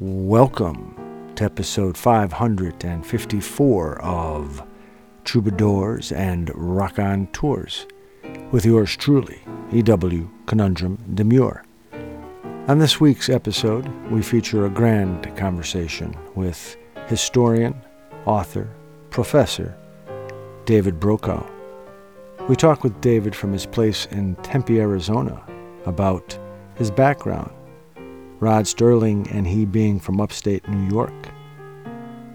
Welcome to episode 554 of Troubadours and Rock On Tours with yours truly, E.W. Conundrum Demure. On this week's episode, we feature a grand conversation with historian, author, professor David Brokaw. We talk with David from his place in Tempe, Arizona, about his background, Rod Sterling and he being from upstate New York,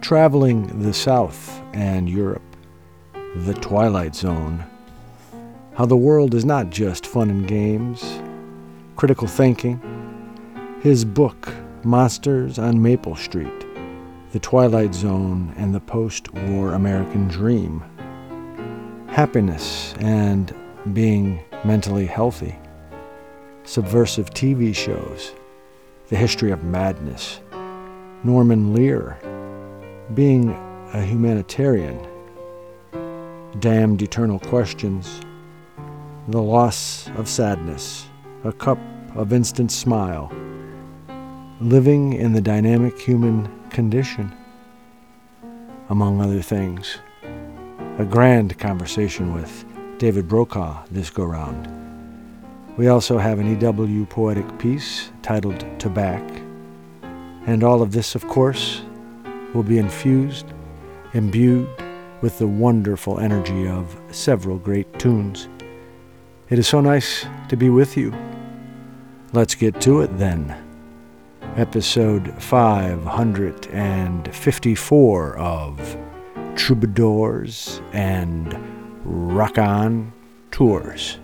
traveling the South and Europe, the Twilight Zone, how the world is not just fun and games, critical thinking, his book, Monsters on Maple Street, The Twilight Zone and the Post War American Dream, happiness and being mentally healthy, subversive TV shows, the history of madness, Norman Lear, being a humanitarian, damned eternal questions, the loss of sadness, a cup of instant smile, living in the dynamic human condition, among other things. A grand conversation with David Brokaw this go round. We also have an EW poetic piece titled Tabac. And all of this, of course, will be infused, imbued with the wonderful energy of several great tunes. It is so nice to be with you. Let's get to it then. Episode 554 of troubadours, and rock on tours.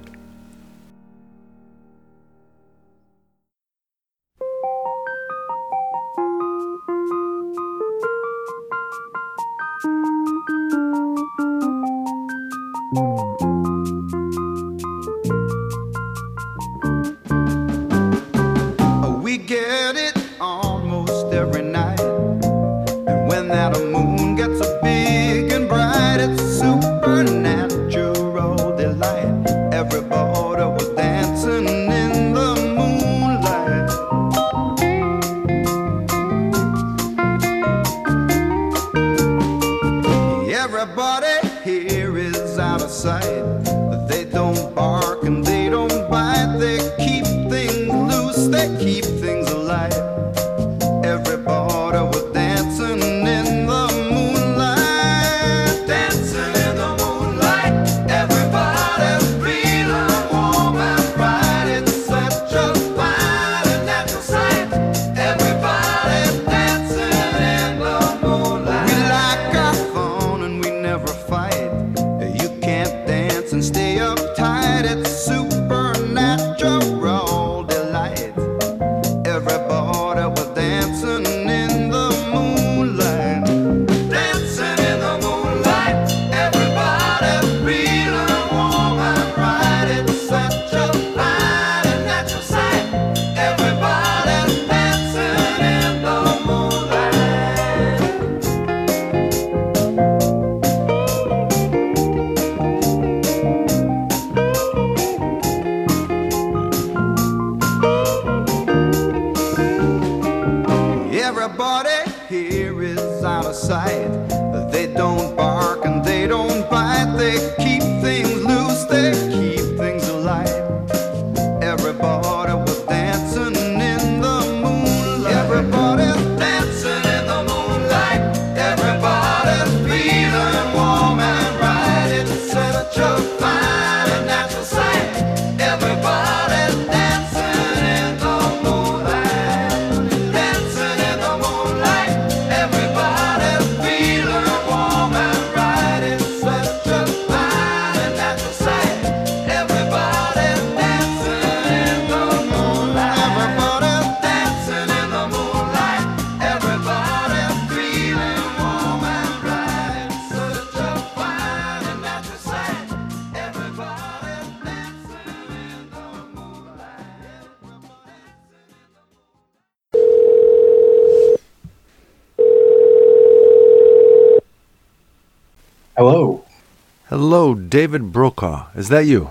David Brokaw. Is that you?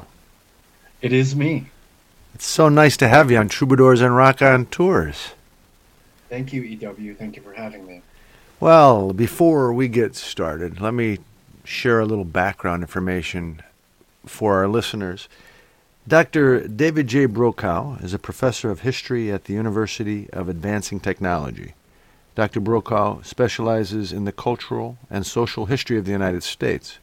It is me. It's so nice to have you on Troubadours and Rock on Tours. Thank you, EW. Thank you for having me. Well, before we get started, let me share a little background information for our listeners. Dr. David J. Brokaw is a professor of history at the University of Advancing Technology. Dr. Brokaw specializes in the cultural and social history of the United States.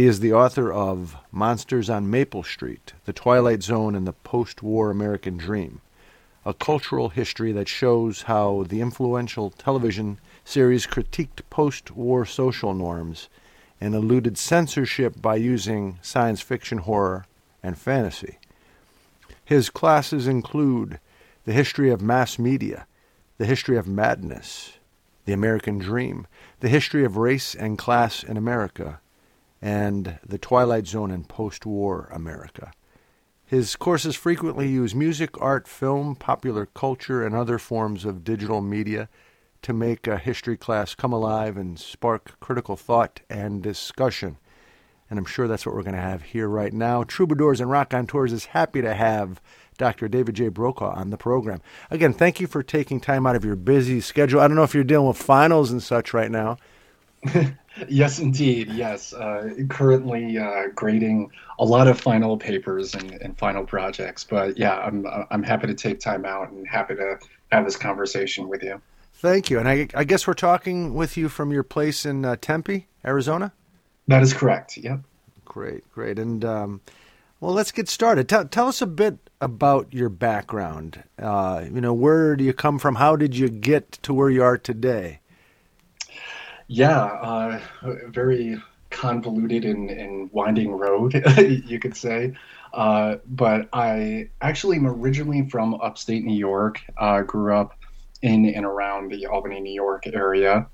He is the author of Monsters on Maple Street, The Twilight Zone and the Post War American Dream, a cultural history that shows how the influential television series critiqued post war social norms and eluded censorship by using science fiction horror and fantasy. His classes include the history of mass media, the history of madness, the American dream, the history of race and class in America, and the Twilight Zone in post war America. His courses frequently use music, art, film, popular culture, and other forms of digital media to make a history class come alive and spark critical thought and discussion and I'm sure that's what we're going to have here right now. Troubadours and Rock on Tours is happy to have Dr. David J. Brokaw on the program. Again, thank you for taking time out of your busy schedule. I don't know if you're dealing with finals and such right now. yes, indeed. Yes. Uh, currently uh, grading a lot of final papers and, and, final projects. But yeah, I'm, I'm happy to take time out and happy to have this conversation with you. Thank you. And I, I guess we're talking with you from your place in uh, Tempe, Arizona? That is correct. Yep. Great, great. And um, well, let's get started. Tell, tell us a bit about your background. Uh, you know, where do you come from? How did you get to where you are today? Yeah, uh, very convoluted and, and winding road, you could say. Uh, but I actually am originally from upstate New York. Uh, grew up in and around the Albany, New York area.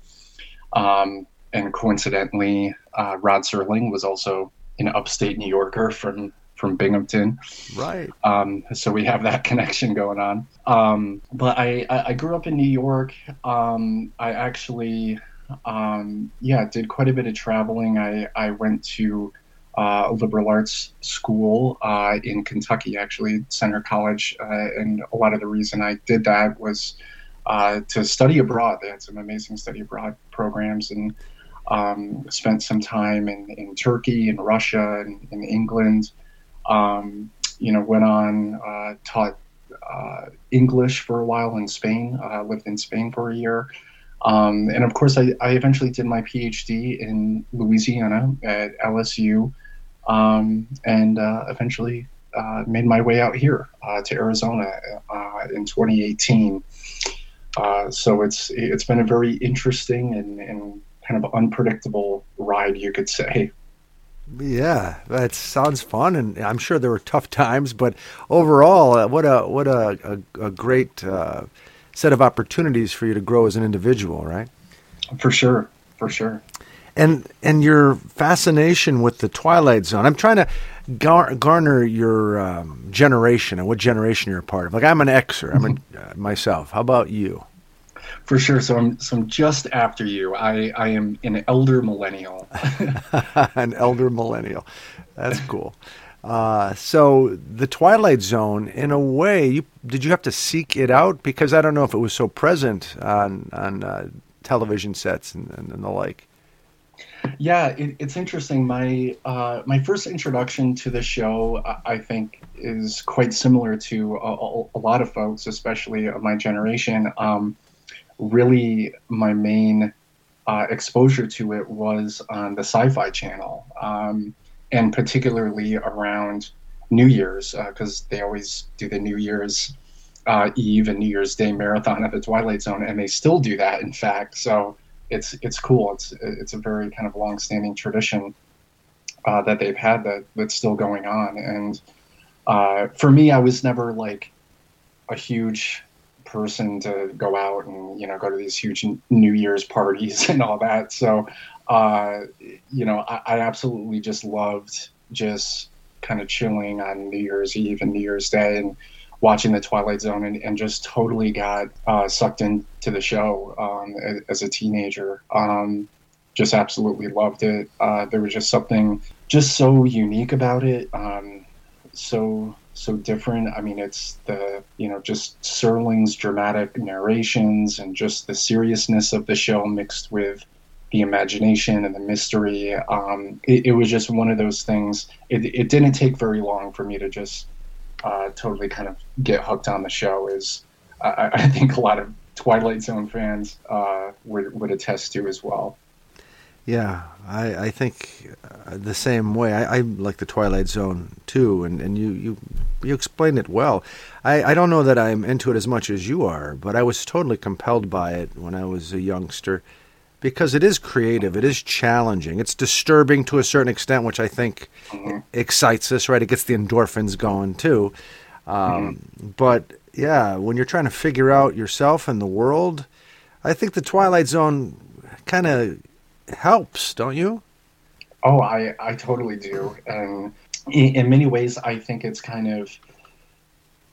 Um, and coincidentally, uh, Rod Serling was also an upstate New Yorker from from Binghamton. Right. Um, so we have that connection going on. Um, but I, I, grew up in New York. Um, I actually, um, yeah, did quite a bit of traveling. I, I went to uh, a liberal arts school uh, in Kentucky, actually, Centre College. Uh, and a lot of the reason I did that was uh, to study abroad. They had some amazing study abroad programs. And um, spent some time in, in Turkey and Russia and in England. Um, you know, went on, uh, taught uh, English for a while in Spain, lived in Spain for a year. Um, and of course, I, I, eventually did my PhD in Louisiana at LSU um, and uh, eventually uh, made my way out here uh, to Arizona in 2018. so it's it's been a very interesting and, and kind of unpredictable ride, you could say. Yeah, that sounds fun, and I'm sure there were tough times, but overall, uh, what a what a a, a great uh, set of opportunities for you to grow as an individual, right? For sure, for sure. And and your fascination with the Twilight Zone. I'm trying to gar- garner your um, generation and what generation you're a part of. Like I'm an Xer, I'm a, mm-hmm. uh, myself. How about you? For sure. So I'm so I'm just after you. I I am an elder millennial. an elder millennial. That's cool. Uh, so the Twilight Zone, in a way, you, did you have to seek it out because I don't know if it was so present on on uh, television sets and, and, and, the like. Yeah, it, it's interesting. My uh, my first introduction to the show, I think, is quite similar to a, a lot of folks, especially of my generation. Um, really my main uh, exposure to it was on the Sci-Fi Channel, um, and particularly around New Year's because uh, they always do the New Year's uh, Eve and New Year's Day marathon at the Twilight Zone, and they still do that. In fact, so it's it's cool. It's it's a very kind of long-standing tradition uh, that they've had that that's still going on. And uh, for me, I was never like a huge person to go out and you know go to these huge New Year's parties and all that. So, uh, you know, I, I, absolutely just loved just kind of chilling on New Year's Eve and New Year's Day and watching the Twilight Zone and, and just totally got uh, sucked into the show um, as, a teenager. Um, just absolutely loved it. Uh, there was just something just so unique about it. Um, so so different. I mean, it's the you know just Serling's dramatic narrations and just the seriousness of the show mixed with the imagination and the mystery. Um, it, it, was just one of those things. It, it didn't take very long for me to just uh, totally kind of get hooked on the show. Is I, I think a lot of Twilight Zone fans uh, would would attest to as well. Yeah, I, I think uh, the same way. I, I, like the Twilight Zone too, and, and you, you you explained it well. I, I don't know that I'm into it as much as you are, but I was totally compelled by it when I was a youngster because it is creative, it is challenging, it's disturbing to a certain extent, which I think mm-hmm. excites us. Right, it gets the endorphins going too. Um, mm-hmm. But yeah, when you're trying to figure out yourself and the world, I think the Twilight Zone kind of helps, don't you? Oh, I, I totally do. And in, in many ways, I think it's kind of,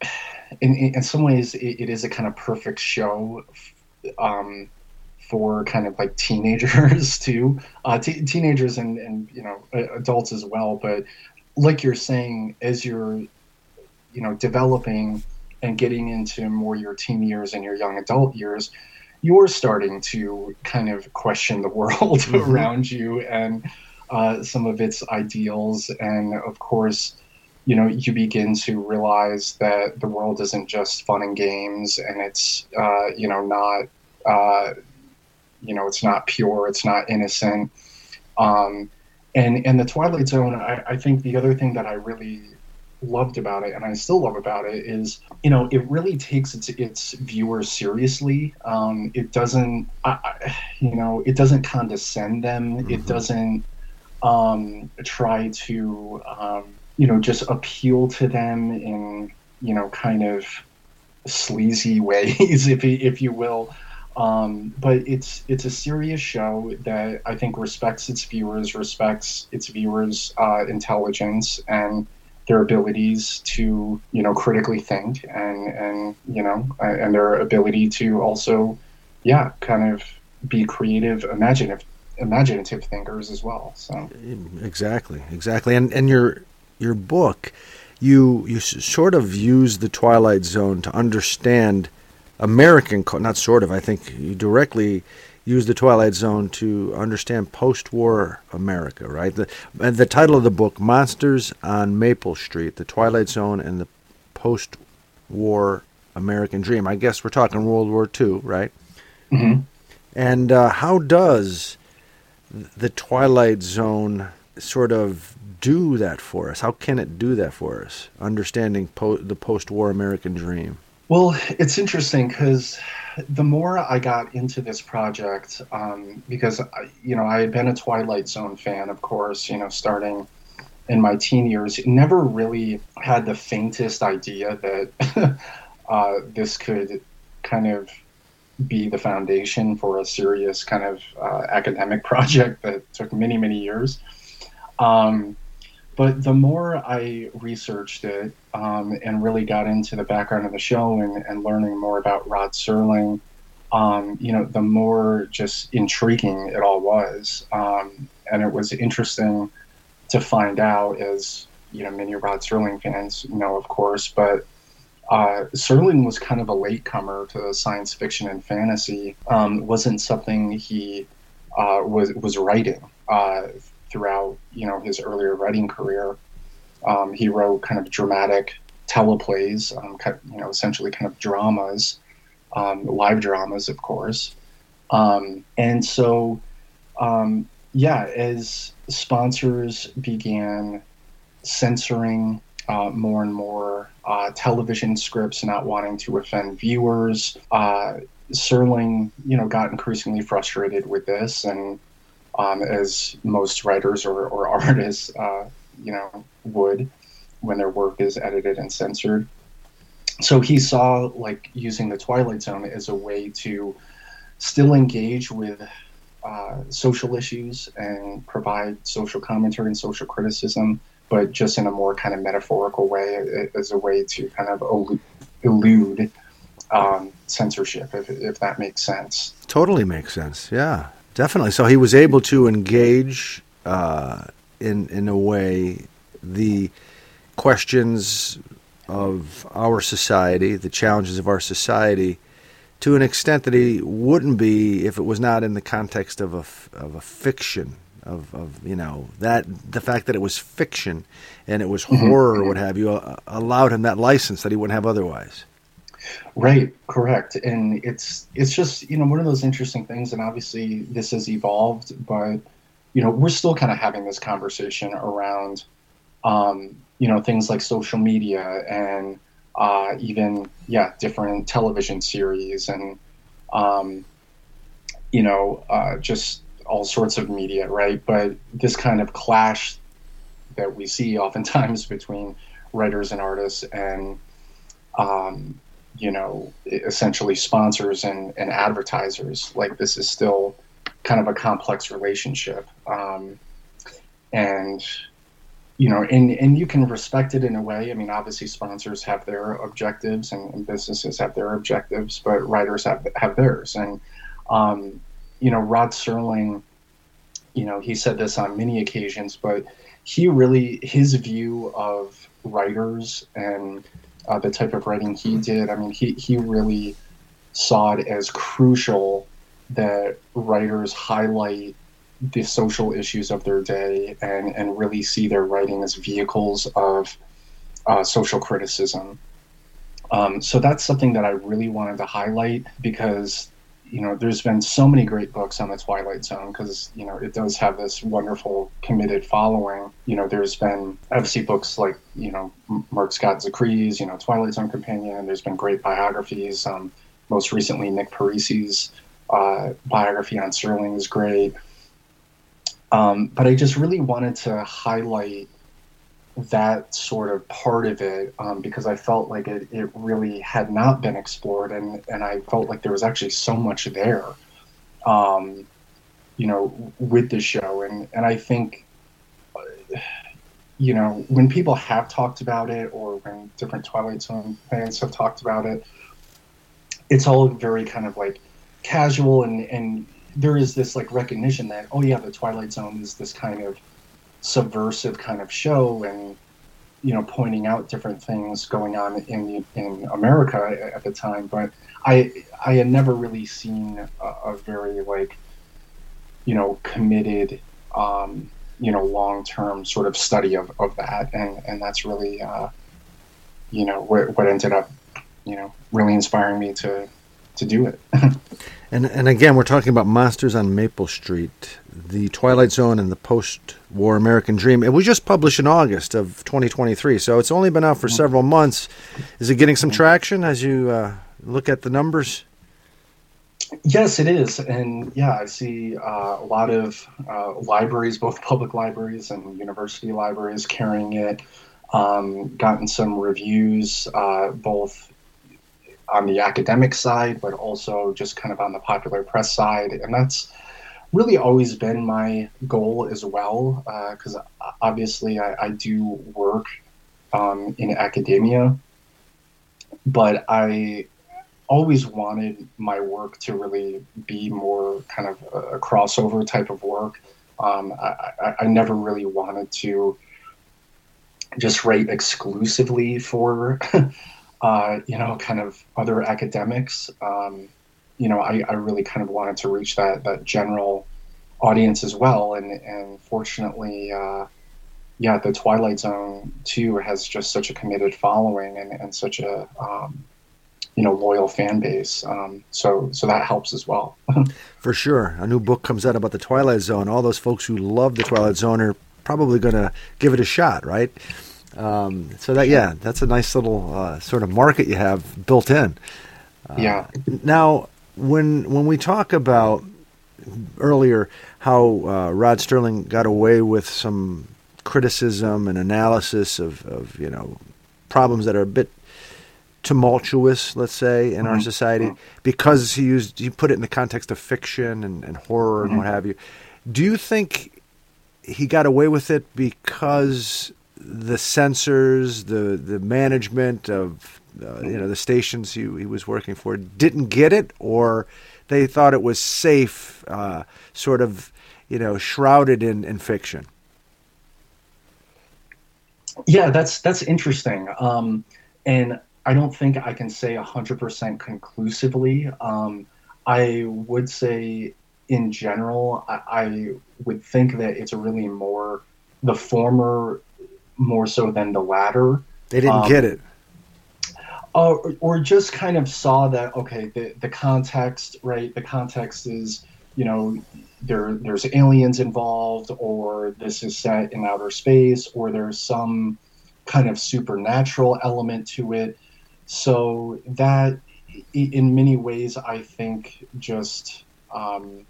in, in some ways, it, it is a kind of perfect show um, for kind of like teenagers too, uh, t- teenagers and, and, you know, adults as well. But like you're saying, as you're, you know, developing and getting into more your teen years and your young adult years, you're starting to kind of question the world mm-hmm. around you and uh, some of its ideals. And of course, you know, you begin to realize that the world isn't just fun and games, and it's, uh, you know, not, uh, you know, it's not pure, it's not innocent. Um, and and the Twilight Zone, I, I think the other thing that I really loved about it, and I still love about it, is you know it really takes its its viewers seriously. Um, it doesn't, I, you know, it doesn't condescend them. Mm-hmm. It doesn't um, try to, um, you know, just appeal to them in you know kind of sleazy ways, if if you will. Um, but it's it's a serious show that I think respects its viewers, respects its viewers' uh, intelligence, and their abilities to you know critically think and and you know and their ability to also yeah kind of be creative imaginative imaginative thinkers as well so. Exactly exactly. And and your your book you you sort of use the twilight zone to understand american not sort of i think you directly use the Twilight Zone to understand post-war America, right? The the title of the book, Monsters on Maple Street: The Twilight Zone and the Post-War American Dream. I guess we're talking World War II, right? Mm-hmm. And uh, how does the Twilight Zone sort of do that for us? How can it do that for us? Understanding po- the post-war American dream. Well, it's interesting because the more I got into this project, um, because I, you know I had been a Twilight Zone fan, of course, you know, starting in my teen years, never really had the faintest idea that uh, this could kind of be the foundation for a serious kind of uh, academic project that took many many years. Um, but the more I researched it um, and really got into the background of the show and, and learning more about Rod Serling, um, you know, the more just intriguing it all was. Um, and it was interesting to find out, as you know, many Rod Serling fans know, of course, but uh, Serling was kind of a latecomer to science fiction and fantasy. Um, wasn't something he uh, was was writing. Uh, throughout you know his earlier writing career. Um, he wrote kind of dramatic teleplays, um, you know, essentially kind of dramas, um, live dramas, of course. Um, and so, um, yeah, as sponsors began censoring uh, more and more uh, television scripts, not wanting to offend viewers, uh, Serling, you know, got increasingly frustrated with this and um, as most writers or, or artists, uh, you know, would when their work is edited and censored. So he saw like using the Twilight Zone as a way to still engage with uh, social issues and provide social commentary and social criticism, but just in a more kind of metaphorical way, as a way to kind of elude um, censorship, if, if that makes sense. Totally makes sense. Yeah. Definitely. So he was able to engage uh, in in a way the questions of our society, the challenges of our society, to an extent that he wouldn't be if it was not in the context of a of a fiction of, of you know that the fact that it was fiction and it was mm-hmm. horror or what have you uh, allowed him that license that he wouldn't have otherwise. Right, correct, and it's it's just you know one of those interesting things, and obviously this has evolved, but you know we're still kind of having this conversation around um, you know things like social media and uh, even yeah different television series and um, you know uh, just all sorts of media, right? But this kind of clash that we see oftentimes between writers and artists and um, you know essentially sponsors and, and advertisers. Like this is still kind of a complex relationship. Um, and you know and, and you can respect it in a way. I mean obviously sponsors have their objectives and, and businesses have their objectives but writers have have theirs. And um, you know rod serling you know he said this on many occasions but he really his view of writers and uh, the type of writing he did. I mean, he, he really saw it as crucial that writers highlight the social issues of their day and, and really see their writing as vehicles of uh, social criticism. Um, so that's something that I really wanted to highlight because you know, there's been so many great books on the Twilight Zone because you know it does have this wonderful committed following. You know, there's been obviously books like you know Marc Scott Zicree's you know Twilight Zone Companion. There's been great biographies. Um, most recently, Nick Parisi's uh, biography on Serling is great. Um, but I just really wanted to highlight that sort of part of it um, because I felt like it, it really had not been explored and, and I felt like there was actually so much there, um, you know, with the show. And, and I think, you know, when people have talked about it or when different Twilight Zone fans have talked about it, it's all very kind of like casual and, and there is this like recognition that, oh yeah, the Twilight Zone is this kind of subversive kind of show and you know pointing out different things going on in in America at the time but I I had never really seen a, a very like you know committed um, you know long term sort of study of, of that. And and that's really uh, you know what, what ended up you know really inspiring me to to do it And and again, we're talking about Monsters on Maple Street, the Twilight Zone, and the post-war American Dream. It was just published in August of 2023, so it's only been out for several months. Is it getting some traction as you uh, look at the numbers? Yes, it is, and yeah, I see uh, a lot of uh, libraries, both public libraries and university libraries, carrying it. Um, gotten some reviews, uh, both on the academic side, but also just kind of on the popular press side. And that's really always been my goal as well, because uh, obviously I, I, do work um, in academia, but I always wanted my work to really be more kind of a, crossover type of work. Um, I, I, I never really wanted to just write exclusively for uh, you know, kind of other academics. Um, you know, I, I really kind of wanted to reach that that general audience as well, and and fortunately, uh, yeah, the Twilight Zone too has just such a committed following and, and such a um, you know loyal fan base. Um, so so that helps as well. For sure, a new book comes out about the Twilight Zone. All those folks who love the Twilight Zone are probably going to give it a shot, right? Um, so that yeah, that's a nice little uh, sort of market you have built in. Uh, yeah. Now, when when we talk about earlier how uh, Rod Sterling got away with some criticism and analysis of, of you know problems that are a bit tumultuous, let's say, in mm-hmm. our society, because he used he put it in the context of fiction and, and horror mm-hmm. and what have you. Do you think he got away with it because the censors, the the management of uh, you know the stations he, he was working for didn't get it, or they thought it was safe, uh, sort of you know shrouded in, in fiction. Yeah, that's that's interesting. Um, and I don't think I can say 100% conclusively. Um, I would say, in general, I, I, would think that it's really more the former more so than the latter. They didn't um, get it. Uh, or, or just kind of saw that, okay, the, the context, right? The context is, you know, there there's aliens involved, or this is set in outer space, or there's some kind of supernatural element to it. So that, in many ways, I think just um,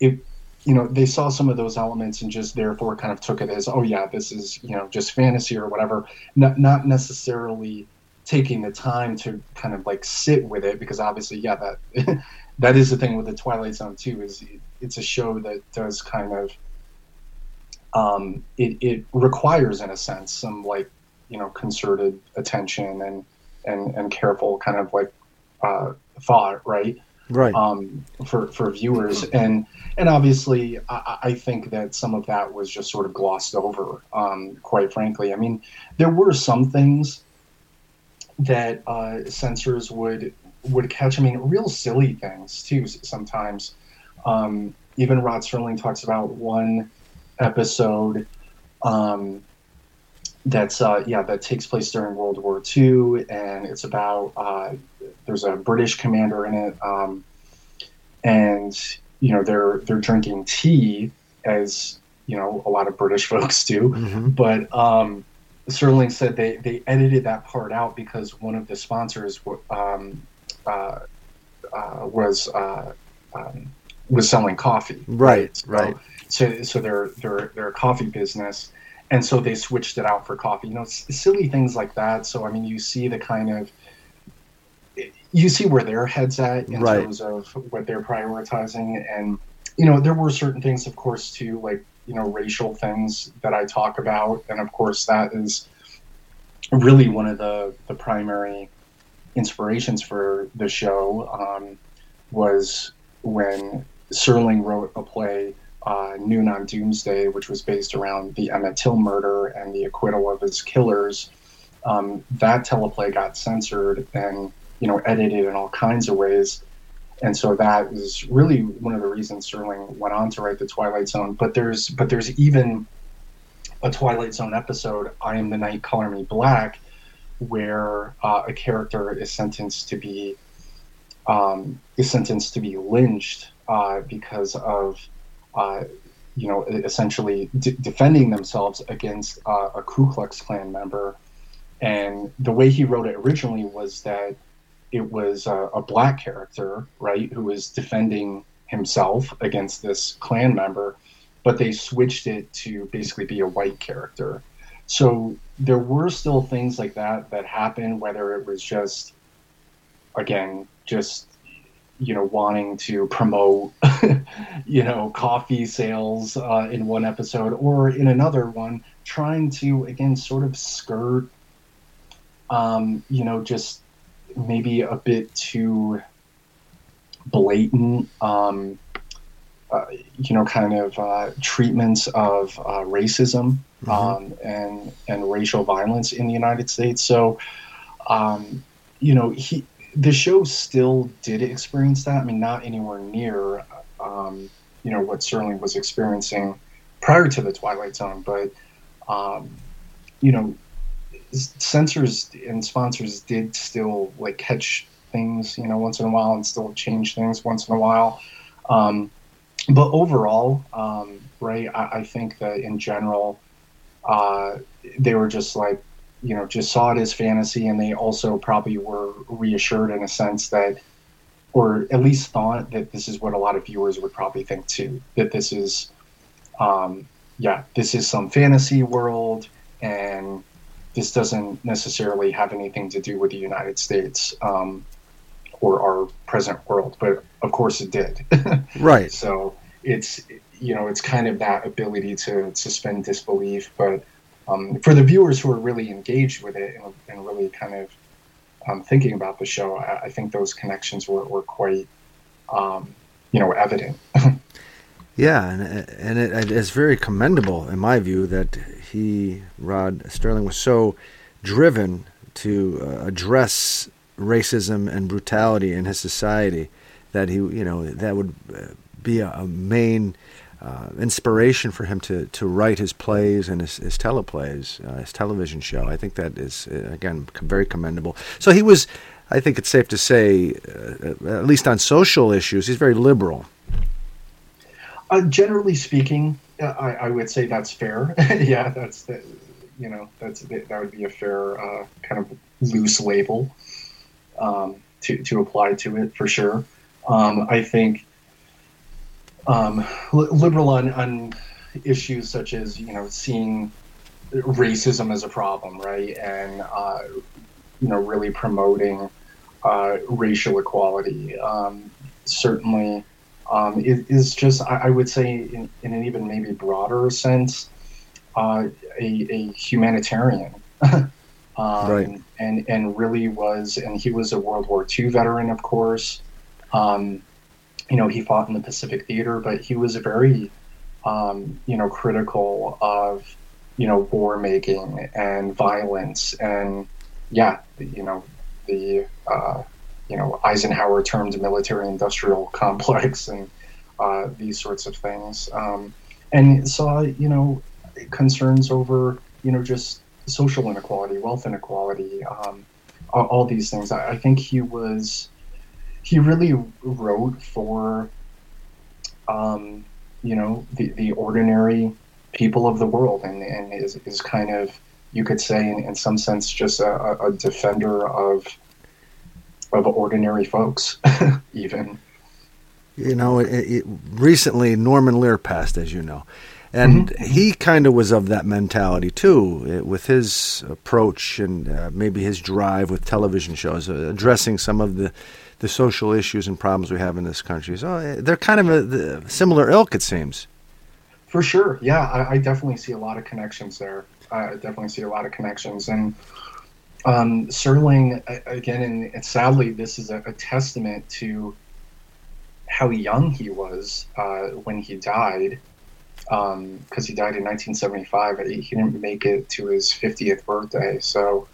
it, you know, they saw some of those elements and just therefore kind of took it as, oh yeah, this is you know just fantasy or whatever. Not not necessarily taking the time to kind of like sit with it because obviously, yeah, that that is the thing with the Twilight Zone too. Is it's a show that does kind of um, it, it requires in a sense some like you know concerted attention and and and careful kind of like uh, thought right right. um, for for viewers. And and obviously I, I, think that some of that was just sort of glossed over um, quite frankly. I mean there were some things that uh, censors would would catch. I mean real silly things too sometimes. Um, even rod serling talks about one episode um, that's uh, yeah that takes place during World War II, and it's about uh, there's a British commander in it, um, and you know they're they're drinking tea as you know a lot of British folks do, mm-hmm. but um, Serling said they they edited that part out because one of the sponsors um, uh, uh was uh, um, was selling coffee. Right, right. So, so, so they're they're they're a coffee business and so they switched it out for coffee. You know, silly things like that. So I mean, you see the kind of you see where their heads at in right. terms of what they're prioritizing, and you know, there were certain things, of course, too, like you know, racial things that I talk about, and of course, that is really one of the the primary inspirations for the show um, was when Serling wrote a play uh, Noon on Doomsday, which was based around the Emmett Till murder and the acquittal of his killers. Um, that teleplay got censored and you know edited in all kinds of ways, and so that is really one of the reasons Serling went on to write the Twilight Zone. But there's but there's even a Twilight Zone episode, I Am the Night, Color Me Black, where uh, a character is sentenced to be um, is sentenced to be lynched uh, because of uh, you know, essentially defending themselves against uh, a Ku Klux Klan member. And the way he wrote it originally was that it was a, a black character, right, who was defending himself against this Klan member, but they switched it to basically be a white character. So there were still things like that that happened, whether it was just, again, just you know wanting to promote you know coffee sales uh, in one episode or in another one trying to again sort of skirt um, you know just maybe a bit too blatant um, uh, you know kind of uh, treatments of uh, racism mm-hmm. um, and and racial violence in the United States so um, you know he the show still did experience that. I mean, not anywhere near, um, you know, what Serling was experiencing prior to the Twilight Zone, but, um, you know, censors and sponsors did still like catch things, you know, once in a while and still change things once in a while. Um, but overall, um, right, I, I, think that in general, uh, they were just like you know just saw it as fantasy and they also probably were reassured in a sense that or at least thought that this is what a lot of viewers would probably think too that this is um, yeah this is some fantasy world and this doesn't necessarily have anything to do with the united states um, or our present world but of course it did. Right. So it's you know it's kind of that ability to suspend disbelief but um, for the viewers who are really engaged with it and, and really kind of um, thinking about the show, I, I, think those connections were, were quite, um, you know, evident. yeah, and and it, it's very commendable in my view that he, Rod Sterling was so driven to uh, address racism and brutality in his society, that he, you know, that would uh, be a, a main uh, inspiration for him to, to write his plays and his, his teleplays, uh, his television show. I think that is, uh, again, very commendable. So he was, I think it's safe to say, uh, at least on social issues, he's very liberal. Uh, generally speaking, I, I, would say that's fair. yeah, that's the, you know that's that would be a fair uh, kind of loose label um, to to apply to it for sure. Um, I think um, liberal on, on issues such as you know seeing racism as a problem, right, and uh, you know really promoting uh, racial equality. Um, certainly, um, it is just I, I would say in, in, an even maybe broader sense, uh, a, a, humanitarian. Um, right. and and really was and he was a World War II veteran, of course. Um, you know, he fought in the Pacific Theater, but he was very, um, you know, critical of, you know, war making and violence and, yeah, you know, the, uh, you know, Eisenhower termed military industrial complex and uh, these sorts of things. Um, and saw, you know, concerns over, you know, just social inequality, wealth inequality, um, all, these things. I, I think he was he really wrote for um, you know the, the ordinary people of the world and, and is, is kind of you could say in, in some sense just a, a defender of of ordinary folks even you know it, it, recently norman lear passed as you know and mm-hmm. he kind of was of that mentality too it, with his approach and uh, maybe his drive with television shows uh, addressing some of the the social issues and problems we have in this country. So eh, they're kind of a, a similar ilk, it seems. For sure, yeah, I, I, definitely see a lot of connections there. I definitely see a lot of connections, and um, Serling again, and, and, sadly, this is a, a, testament to how young he was uh, when he died. Because um, he died in 1975, he didn't make it to his 50th birthday. So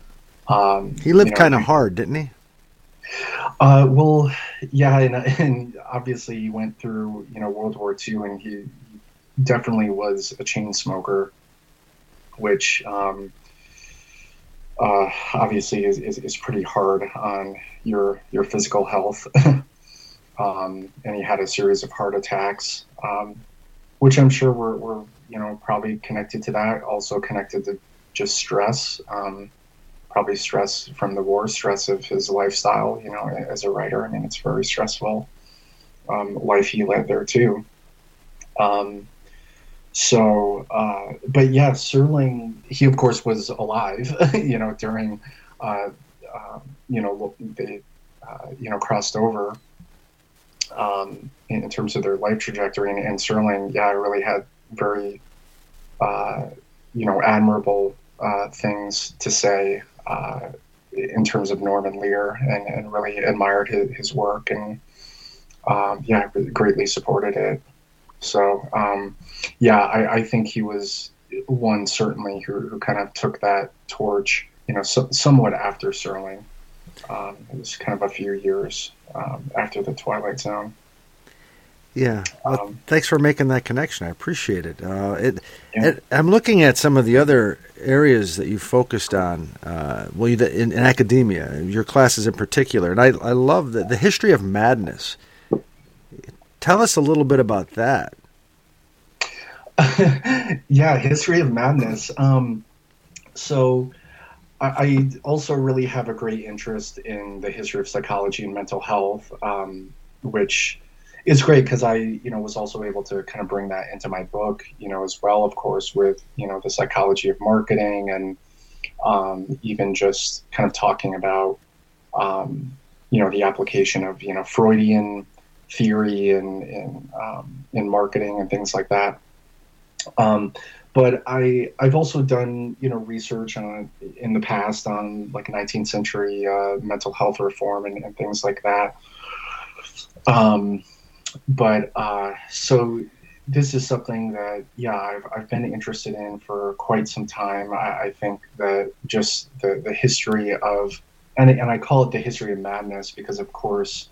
um, he lived you know, kind of hard, didn't he? Uh, well, yeah, and, and, obviously he went through you know World War II, and he definitely was a chain smoker, which um, uh, obviously is, is, is, pretty hard on your your physical health. um, and he had a series of heart attacks, um, which I'm sure were, were you know probably connected to that, also connected to just stress. Um, probably stress from the war, stress of his lifestyle, you know, as a writer. I mean, it's very stressful um, life he led there too. Um, so, uh, but yeah, Serling, he of course was alive, you know, during, uh, uh, you know, they, uh, you know, crossed over um, in, in, terms of their life trajectory. And, and Serling, yeah, really had very, uh, you know, admirable uh, things to say in terms of Norman Lear and, and really admired his, his work and um, yeah, greatly supported it. So um, yeah, I, I, think he was one certainly who, who kind of took that torch, you know, so, somewhat after Serling. Um, it was kind of a few years um, after the Twilight Zone. Yeah. Well, um, thanks for making that connection. I appreciate it. Uh, it, yeah. it, I'm looking at some of the other areas that you focused on. Uh, well, you, in, in, academia, your classes in particular, and I, I love the, the history of madness. Tell us a little bit about that. yeah, history of madness. Um, so, I, I, also really have a great interest in the history of psychology and mental health, um, which it's great because I, you know, was also able to kind of bring that into my book, you know, as well, of course, with you know the psychology of marketing and um, even just kind of talking about, um, you know, the application of you know Freudian theory and in, um, in marketing and things like that. Um, but I I've also done you know research on in the past on like 19th century uh, mental health reform and, and things like that. Um, but uh, so this is something that yeah I've, I've been interested in for quite some time. I, I think that just the, the history of and, and i call it the history of madness because of course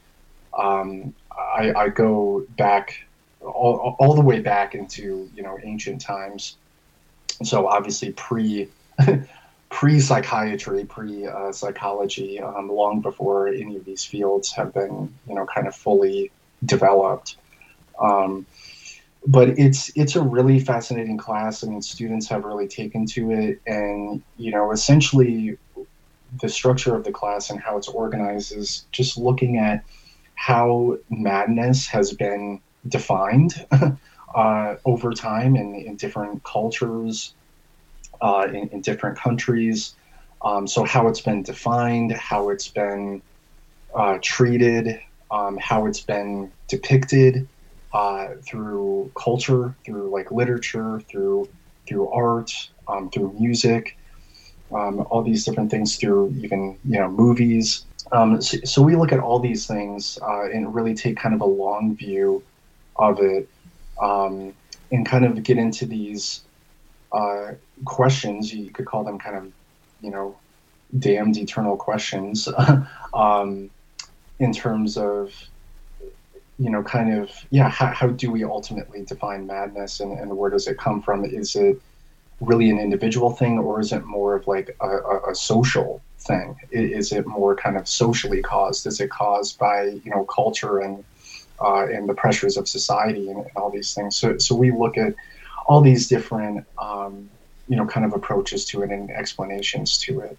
um, I, I go back all, all the way back into you know ancient times. So obviously pre pre psychiatry pre uh, psychology um, long before any of these fields have been you know kind of fully developed um, but it's it's a really fascinating class. I mean, students have really taken to it, and you know, essentially, the structure of the class and how it's organized is just looking at how madness has been defined uh, over time in, in different cultures, uh, in, in, different countries. Um, so how it's been defined, how it's been uh, treated, um, how it's been depicted uh, through culture, through like literature, through through art, um, through music, um, all these different things through even you know movies. Um, so, so, we look at all these things uh, and really take kind of a long view of it um, and kind of get into these uh, questions. You could call them kind of you know damned eternal questions um, in terms of you know, kind of, yeah, how, how do we ultimately define madness and, and where does it come from? Is it really an individual thing or is it more of like a, a, a social thing? Is it more kind of socially caused? Is it caused by, you know, culture and, uh, and the pressures of society and, and, all these things? So, so we look at all these different, um, you know, kind of approaches to it and explanations to it.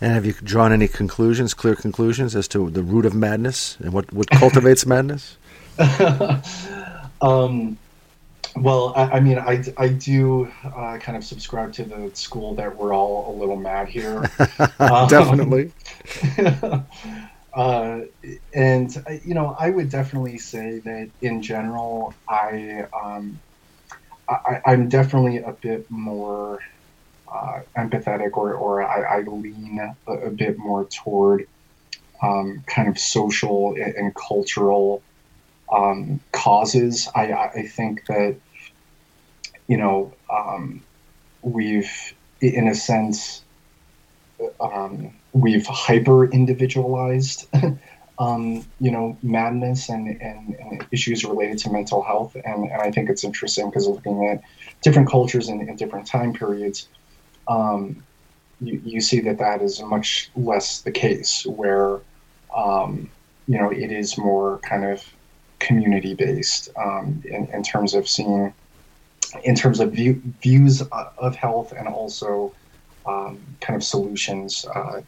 And have you drawn any conclusions, clear conclusions, as to the root of madness and what, what cultivates madness? um, well, I, I, mean, I, I do uh, kind of subscribe to the school that we're all a little mad here. definitely. Um, uh, and, you know, I would definitely say that in general, I, um, I, I'm definitely a bit more uh, empathetic or, or I, I lean a, a, bit more toward um, kind of social and, cultural um, causes. I, I think that, you know, um, we've, in a sense, um, we've hyper individualized, um, you know, madness and, and, and, issues related to mental health. And, and I think it's interesting because looking at different cultures and, and different time periods, um, you, you see that that is much less the case, where um, you know it is more kind of community based um, in, in terms of seeing, in terms of view, views of health and also um, kind of solutions uh,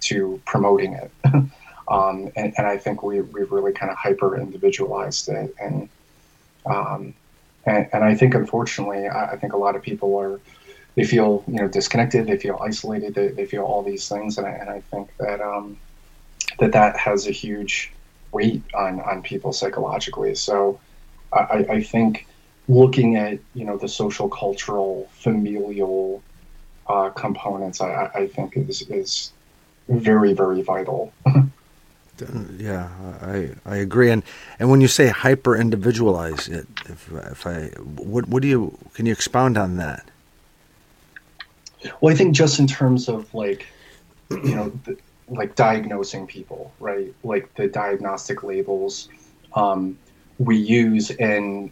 to promoting it. Um, and, and, I think we, we've really kind of hyper individualized it. And, um, and, and, I think, unfortunately, I, I, think a lot of people are they feel you know disconnected, they feel isolated, they, they feel all these things, and I, and I think that um, that that has a huge weight on on people psychologically. So I, I think looking at you know the social, cultural, familial uh, components, I, I think is is very very vital. yeah, I I agree. And and when you say hyper individualize it, if if I what what do you can you expound on that? Well, I think just in terms of like, you know, the, like diagnosing people, right? Like the diagnostic labels um, we use, and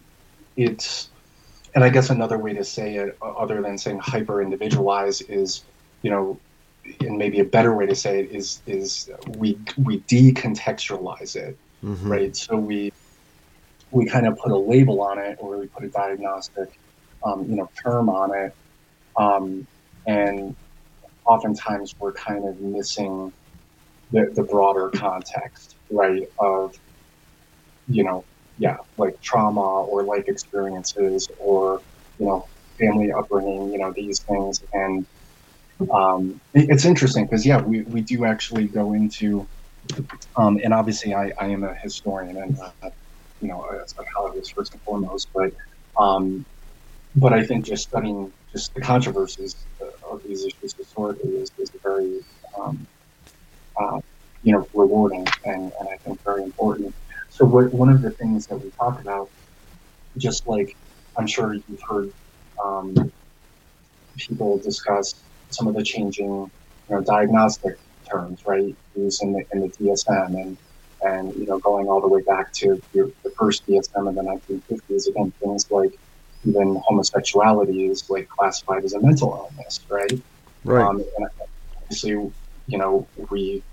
it's, and I guess another way to say it, other than saying hyper individualize, is, you know, and maybe a better way to say it is is we we decontextualize it, mm-hmm. right? So we we kind of put a label on it, or we put a diagnostic, um, you know, term on it. Um, and oftentimes we're kind of missing the, the broader context, right? Of, you know, yeah, like trauma or life experiences or, you know, family upbringing, you know, these things. And um, it's interesting because, yeah, we, we do actually go into, um, and obviously I, I am a historian and, uh, you know, a psychologist first and foremost, but, um, but I think just studying just the controversies of these issues historically is, is very, um, uh, you know, rewarding and, and I think very important. So what, one of the things that we talk about just like I'm sure you've heard um, people discuss some of the changing, you know, diagnostic terms, right? Used in the in the DSM and and you know going all the way back to your, the first DSM in the 1950s. Again, things like even homosexuality is like classified as a mental illness, right? Right. Um, and obviously, you know, we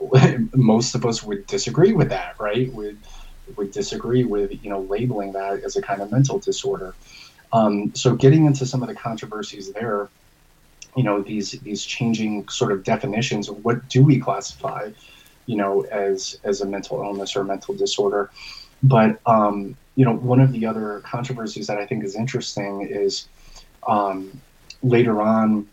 most of us would disagree with that, right? Would would disagree with you know labeling that as a kind of mental disorder. Um, so getting into some of the controversies there, you know, these these changing sort of definitions. Of what do we classify, you know, as as a mental illness or mental disorder? But um, you know, one of the other controversies that I think is interesting is um, later on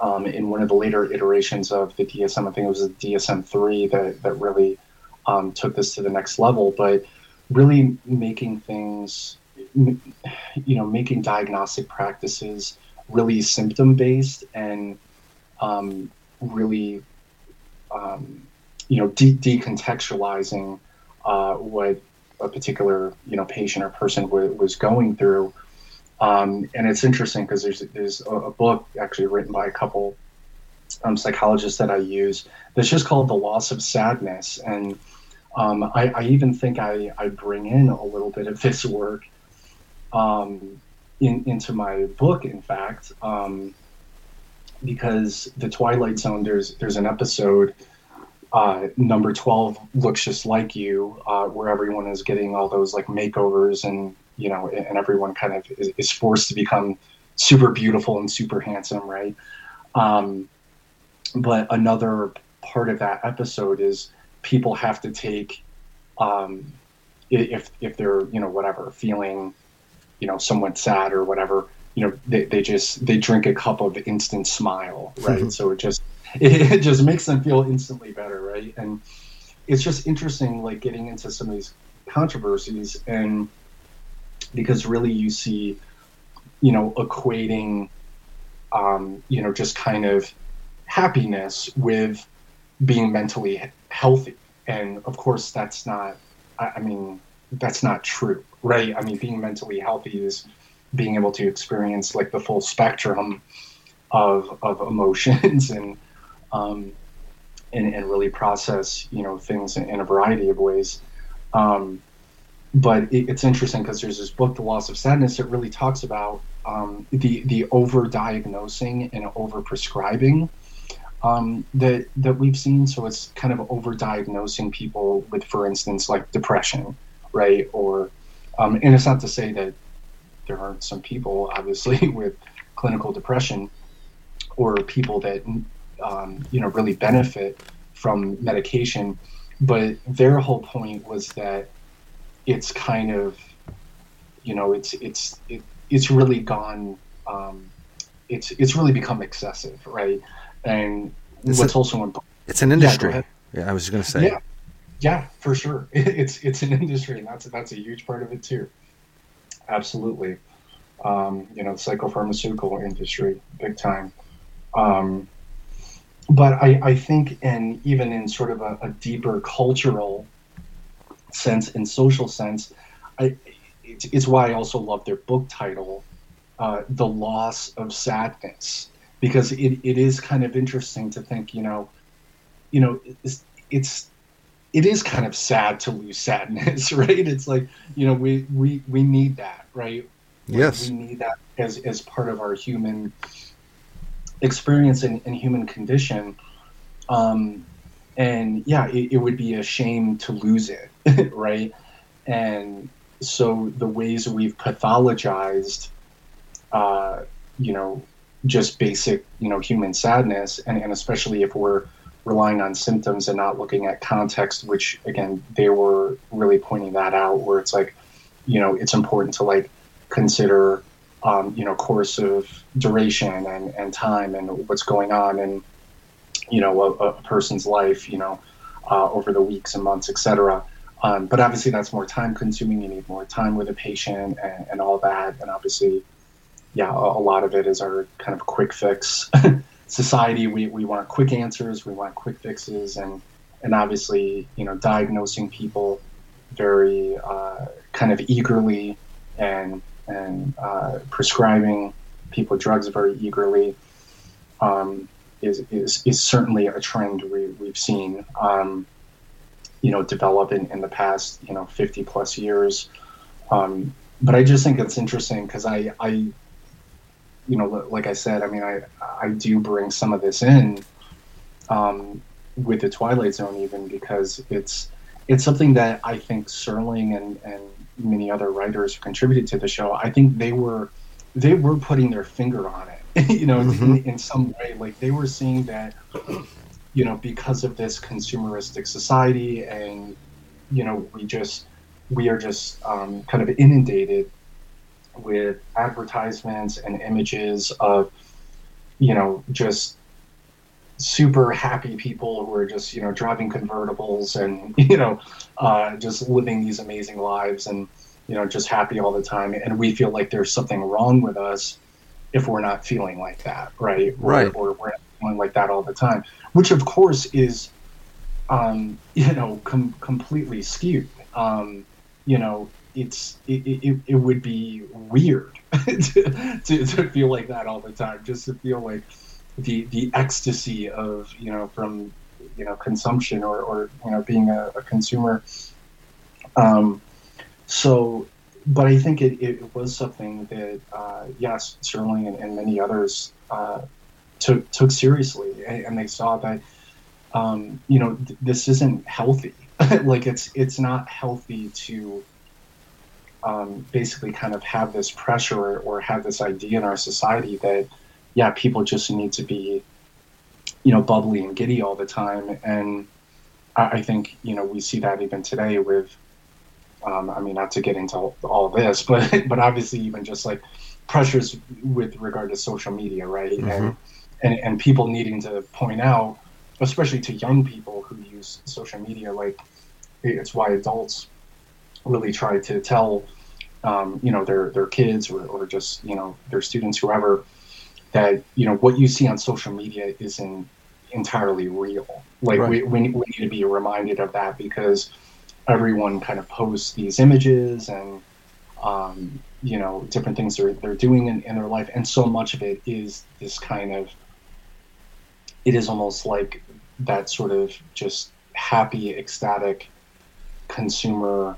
um, in one of the later iterations of the DSM, I think it was the DSM three that that really um, took this to the next level. But really making things, you know, making diagnostic practices really symptom based and um, really, um, you know, de- decontextualizing uh, what a particular you know patient or person w- was going through. Um, and it's interesting because there's there's a, a, book actually written by a couple um, psychologists that I use that's just called The Loss of Sadness. And um, I, I, even think I, I bring in a little bit of this work um, in, into my book, in fact, um, because the Twilight Zone, there's there's an episode uh, number 12 looks just like you, uh, where everyone is getting all those like makeovers and, you know, and everyone kind of is, is forced to become super beautiful and super handsome, right? Um, but another part of that episode is people have to take, um, if, if they're, you know, whatever, feeling, you know, somewhat sad or whatever, you know, they, they just, they drink a cup of instant smile, right? Mm-hmm. So it just, it, just makes them feel instantly better, right? And it's just interesting, like getting into some of these controversies, and because really you see, you know, equating, um, you know, just kind of happiness with being mentally healthy, and of course that's not. I, I mean, that's not true, right? I mean, being mentally healthy is being able to experience like the full spectrum of of emotions and um, and, and really process you know things in, in a variety of ways. Um, but it, it's interesting because there's this book, The Loss of Sadness, that really talks about um, the the over diagnosing and over prescribing um, that that we've seen. So it's kind of over diagnosing people with, for instance, like depression, right? Or um, and it's not to say that there aren't some people, obviously, with clinical depression or people that um, you know really benefit from medication. But their whole point was that it's kind of you know it's it's it, it's really gone um, it's it's really become excessive right? And it's what's a, also important it's an industry. Yeah, yeah i was going to say. Yeah. Yeah for sure. It's it's an industry and that's that's a huge part of it too. Absolutely. Um, you know the psychopharmaceutical industry big time. Um, but I, I think in even in sort of a, a deeper cultural sense and social sense, I, it's, it's why I also love their book title, uh, "The Loss of Sadness," because it, it is kind of interesting to think, you know, you know, it's, it's it is kind of sad to lose sadness, right? It's like you know we we we need that, right? Yes, we need that as as part of our human experience in, in human condition. Um, and yeah, it, it, would be a shame to lose it, right? And so the ways we've pathologized, uh, you know, just basic, you know, human sadness, and, and especially if we're relying on symptoms and not looking at context, which again, they were really pointing that out, where it's like, you know, it's important to like consider um, you know, course of duration and, and time and what's going on in, you know, a, a person's life, you know, uh, over the weeks and months, etc. Um, but obviously, that's more time consuming. You need more time with a patient and, and all that. And obviously, yeah, a, a, lot of it is our kind of quick fix society. We, we want quick answers, we want quick fixes, and and obviously, you know, diagnosing people very uh, kind of eagerly uh, prescribing people drugs very eagerly um, is, is, is certainly a trend we, we've seen, um, you know, develop in, in the past, you know, 50 plus years. Um, but I just think it's interesting because I, I, you know, like I said, I mean, I, I do bring some of this in um, with the Twilight Zone even because it's, it's something that I think Serling and, and many other writers who contributed to the show, I think they were, they were putting their finger on it, you know, mm-hmm. in, in some way. Like they were seeing that, you know, because of this consumeristic society, and you know, we just we are just um, kind of inundated with advertisements and images of, you know, just super happy people who are just you know driving convertibles and you know uh, just living these amazing lives and you know, just happy all the time. And we feel like there's something wrong with us if we're not feeling like that, right? Right. Or, or we're feeling like that all the time, which of course is, um, you know, com- completely skewed. Um, you know, it's it, it, it would be weird to, to, to feel like that all the time, just to feel like the the ecstasy of you know from you know consumption or, or you know being a, a consumer. Um, so, but I think it, it was something that, uh, yes, Serling and, and many others uh, took took seriously, and, and they saw that, um, you know, th- this isn't healthy. like it's it's not healthy to um, basically kind of have this pressure or have this idea in our society that, yeah, people just need to be, you know, bubbly and giddy all the time, and I, I think you know we see that even today with um, I mean, not to get into all, all this, but but obviously even just like pressures with regard to social media, right? Mm-hmm. And, and and people needing to point out, especially to young people who use social media, like it's why adults really try to tell, um, you know, their their kids or, or just you know their students, whoever, that you know what you see on social media isn't entirely real. Like right. we, we we need to be reminded of that because everyone kind of posts these images and um, you know different things they're they're doing in, in their life, and so much of it is this kind of it is almost like that sort of just happy, ecstatic consumer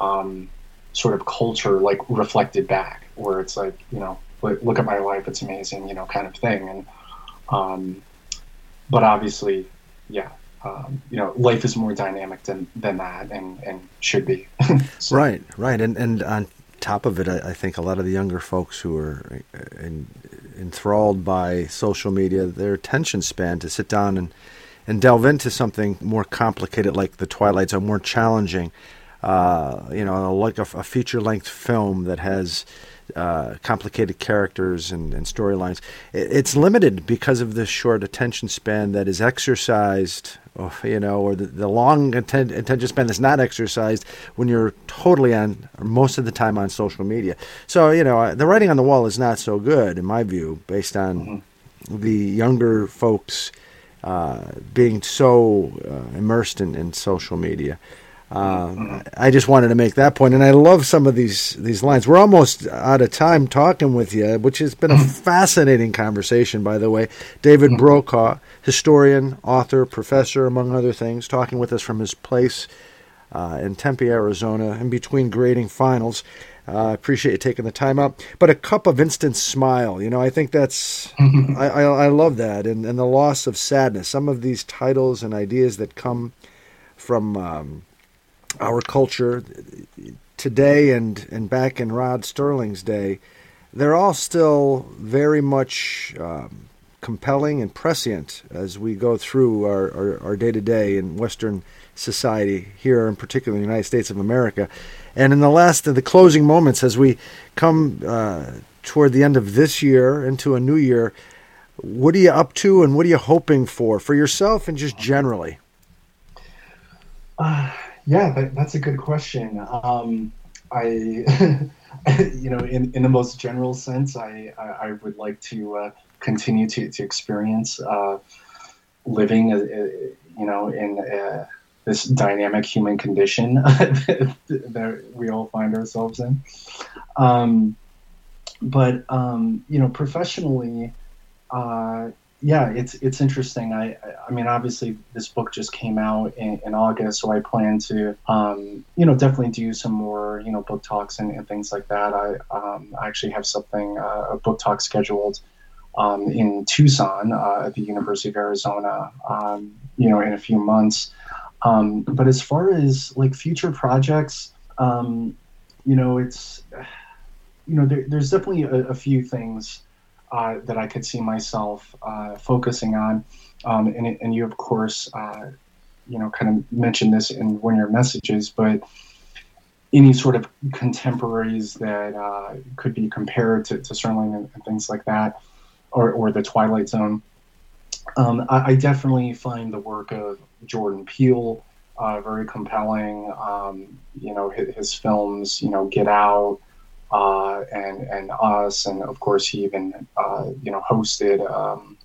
um, sort of culture, like reflected back, where it's like you know look, look at my life, it's amazing, you know, kind of thing, and um, but obviously, yeah, um, you know, life is more dynamic than, than that and, and should be. so. Right, right. And, and on top of it, I, I, think a lot of the younger folks who are in, enthralled by social media, their attention span to sit down and, and delve into something more complicated like The Twilight Zone, more challenging, uh, you know, like a, a feature length film that has uh, complicated characters and, and storylines. It, it's limited because of the short attention span that is exercised, or, you know, or the, the long atten- attention span that's not exercised when you're totally on, most of the time on social media. So, you know, the writing on the wall is not so good, in my view, based on mm-hmm. the younger folks uh, being so uh, immersed in, in social media. Uh, I just wanted to make that point, and I love some of these these lines. We're almost out of time talking with you, which has been a fascinating conversation, by the way. David mm-hmm. Brokaw, historian, author, professor, among other things, talking with us from his place uh, in Tempe, Arizona, in between grading finals. Uh, I uh, appreciate you taking the time out. But a cup of instant smile, you know, I think that's, mm-hmm. I, I, I, love that. And, and the loss of sadness. Some of these titles and ideas that come from um, our culture today and, and back in Rod Serling's day, they're all still very much um, compelling and prescient as we go through our day to day in Western society here, in particular in the United States of America. And in the last, of the closing moments, as we come uh, toward the end of this year into a new year, what are you up to and what are you hoping for for yourself and just generally? Uh, yeah, that, that's a good question. Um, I, you know, in, in the most general sense, I, I, I would like to uh, continue to, to experience uh, living, uh, you know, in uh, this dynamic human condition that we all find ourselves in. Um, but um, you know, professionally, uh, yeah, it's it's interesting. I I mean, obviously, this book just came out in, in August, so I plan to um, you know definitely do some more you know book talks and, and things like that. I um, I actually have something uh, a book talk scheduled um, in Tucson uh, at the University of Arizona, um, you know, in a few months. Um, but as far as like future projects, um, you know, it's you know, there, there's definitely a, a few things uh, that I could see myself uh, focusing on. Um, and, and you, of course, uh, you know, kind of mentioned this in one of your messages, but any sort of contemporaries that uh, could be compared to, to Serling and, and, things like that, or, or the Twilight Zone. Um, I, I, definitely find the work of Jordan Peele uh, very compelling. Um, you know, his, his, films, you know, Get Out, uh, and and us, and of course he even uh, you know hosted um,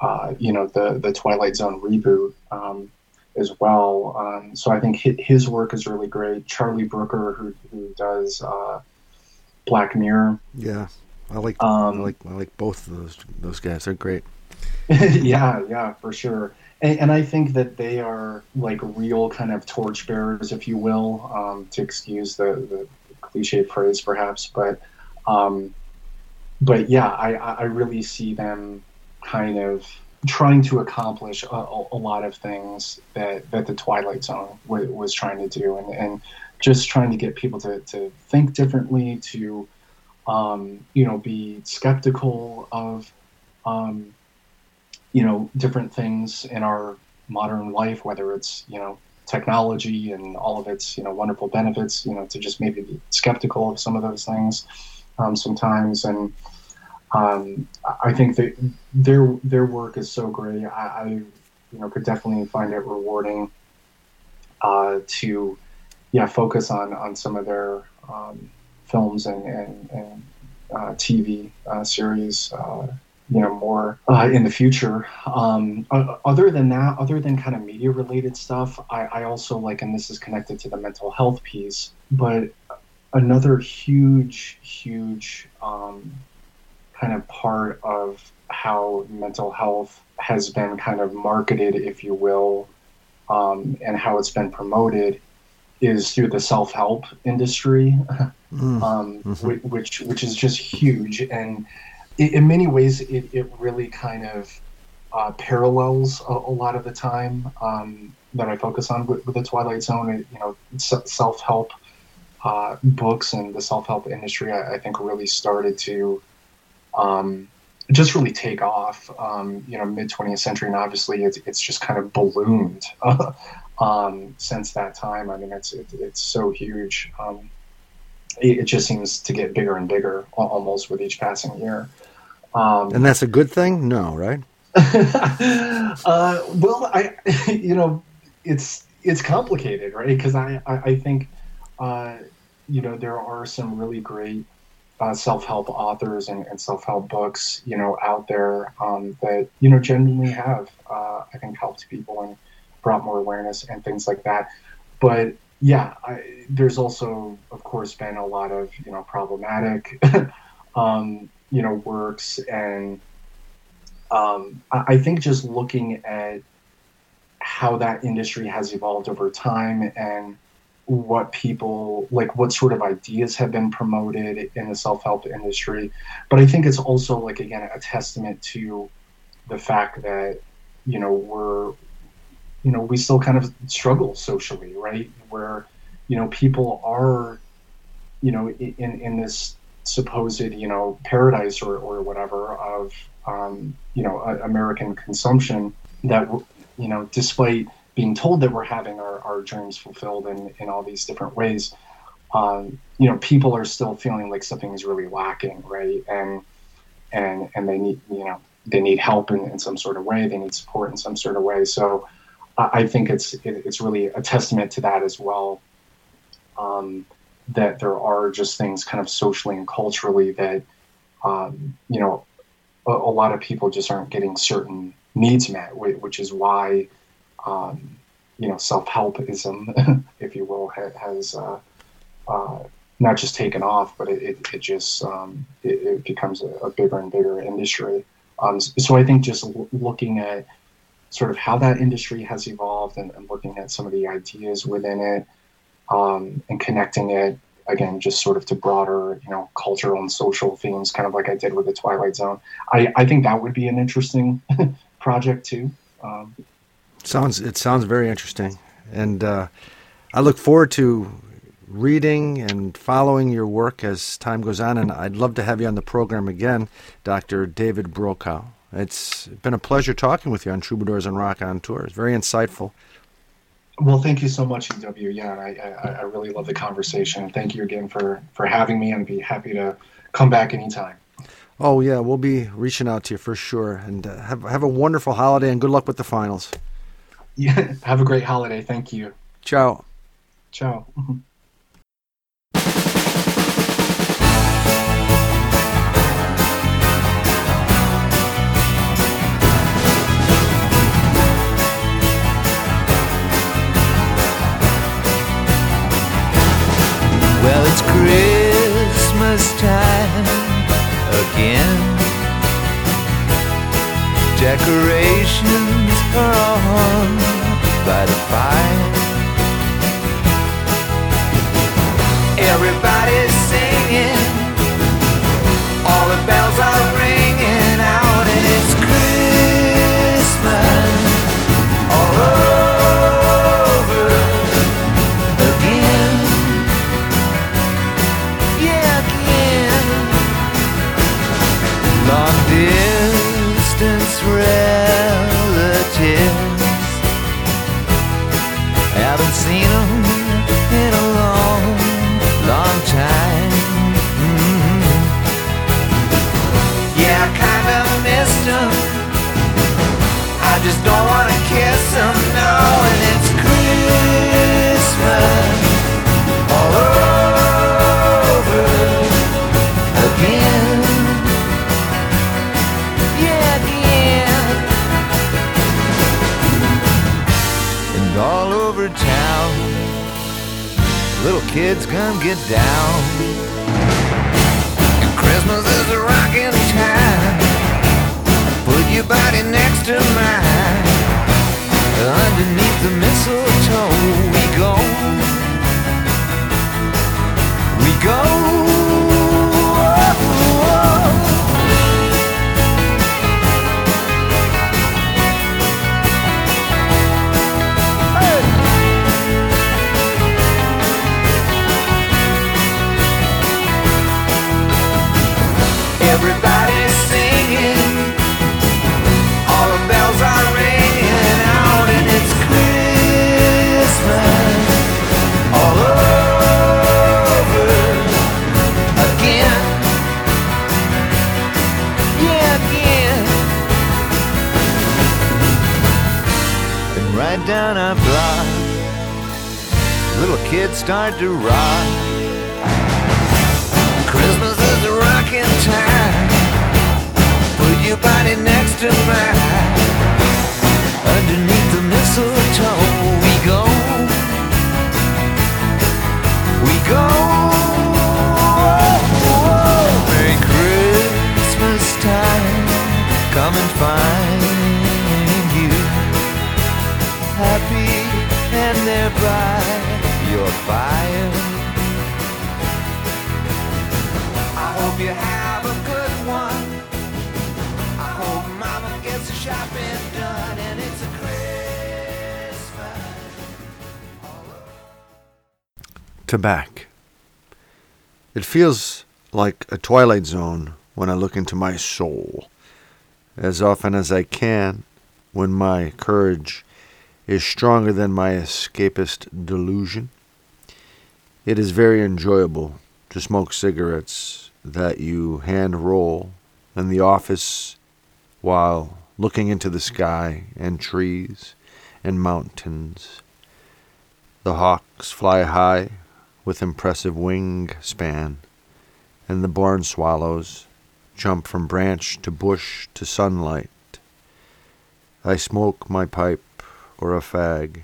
uh, you know the the Twilight Zone reboot um, as well. Um, so I think his work is really great. Charlie Brooker, who who does uh, Black Mirror. Yeah, I like um, I like I like both of those those guys. They're great. yeah, yeah, for sure. And, and, I think that they are like real kind of torchbearers, if you will, um, to excuse the, the cliche phrase perhaps, but um, but yeah, I, I really see them kind of trying to accomplish a, a, lot of things that, that the Twilight Zone w- was trying to do, and, and just trying to get people to, to think differently, to um, you know, be skeptical of um, you know different things in our modern life, whether it's you know technology and all of its you know wonderful benefits you know to just maybe be skeptical of some of those things um, sometimes. And um, I think that their their work is so great. I, I you know could definitely find it rewarding uh, to yeah focus on on some of their um, films and and, and uh, TV uh, series uh, you know more uh, in the future. Um, other than that, other than kind of media related stuff, I, I also like, and this is connected to the mental health piece, but another huge, huge um, kind of part of how mental health has been kind of marketed, if you will, um, and how it's been promoted is through the self-help industry, mm. um, mm-hmm. which which is just huge and in many ways, it, it really kind of uh, parallels a, a, lot of the time um, that I focus on with, with the Twilight Zone. It, you know, self help uh, books and the self help industry, I, I, think, really started to um, just really take off. Um, you know, mid 20th century, and obviously, it's, it's just kind of ballooned um, since that time. I mean, it's it, it's so huge. Um, it, it, just seems to get bigger and bigger almost with each passing year. Um, and that's a good thing? No, right? uh, well, I, you know, it's it's complicated, right? Because I, I, I think, uh, you know, there are some really great uh, self-help authors and, and, self-help books, you know, out there um, that you know genuinely have, uh, I think, helped people and brought more awareness and things like that. But yeah, I, there's also, of course, been a lot of you know problematic um, you know works and um, I, think just looking at how that industry has evolved over time and what people like what sort of ideas have been promoted in the self-help industry. But i think it's also like again a testament to the fact that you know we're you know we still kind of struggle socially right where you know people are you know in in this supposed you know paradise or, or whatever of um, you know American consumption that you know despite being told that we're having our, our dreams fulfilled in, in all these different ways um, you know people are still feeling like something is really lacking right? And and and they need you know they need help in, in some sort of way. They need support in some sort of way. So I think it's it's really a testament to that as well um, that there are just things kind of socially and culturally that um, you know a, a, lot of people just aren't getting certain needs met, which is why um, you know self-helpism, if you will, has uh, uh, not just taken off, but it, it, it just um, it, it, becomes a, a, bigger and bigger industry. Um, so I think just l- looking at sort of how that industry has evolved and, and looking at some of the ideas within it um, and connecting it again just sort of to broader you know cultural and social themes kind of like i did with the twilight zone. I, I think that would be an interesting project too. Um, sounds it sounds very interesting. And uh, i look forward to reading and following your work as time goes on. And i'd love to have you on the program again dr david brokaw it's been a pleasure talking with you on troubadours and rock on tour it's very insightful well, thank you so much, EW. Yeah, I, I, I really love the conversation. Thank you again for, for having me and be happy to come back anytime. Oh, yeah, we'll be reaching out to you for sure. And uh, have, have a wonderful holiday and good luck with the finals. Yeah, have a great holiday. Thank you. Ciao. Ciao. Well, it's Christmas time again. Decorations are on by the fire. Everybody's singing, kids come get down. And Christmas is a rocking time. Put your body next to mine. Underneath the mistletoe, we go. We go. Down our block, little kids start to rock. Christmas is a rocking time. Put your body next to mine. Underneath the mistletoe, we go. We go. Merry Christmas time. Come and find happy and there by your fire. I hope you have a good one. I hope Mama gets the shopping done, and it's a Christmas. Tabac. It feels like a twilight zone when I look into my soul. As often as I can, when my courage is stronger than my escapist delusion, it is very enjoyable to smoke cigarettes that you hand roll in the office while looking into the sky and trees and mountains. The hawks fly high with impressive wing span, and the barn swallows jump from branch to bush to sunlight. I smoke my pipe or a fag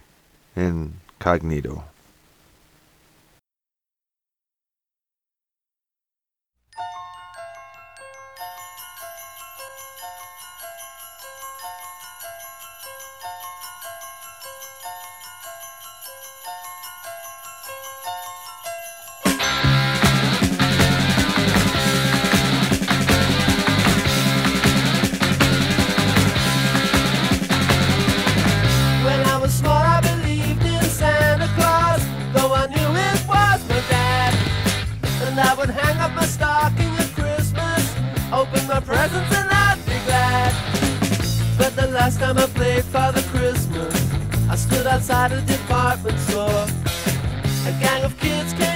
incognito. time I played Father Christmas, I stood outside a department store. A gang of kids came.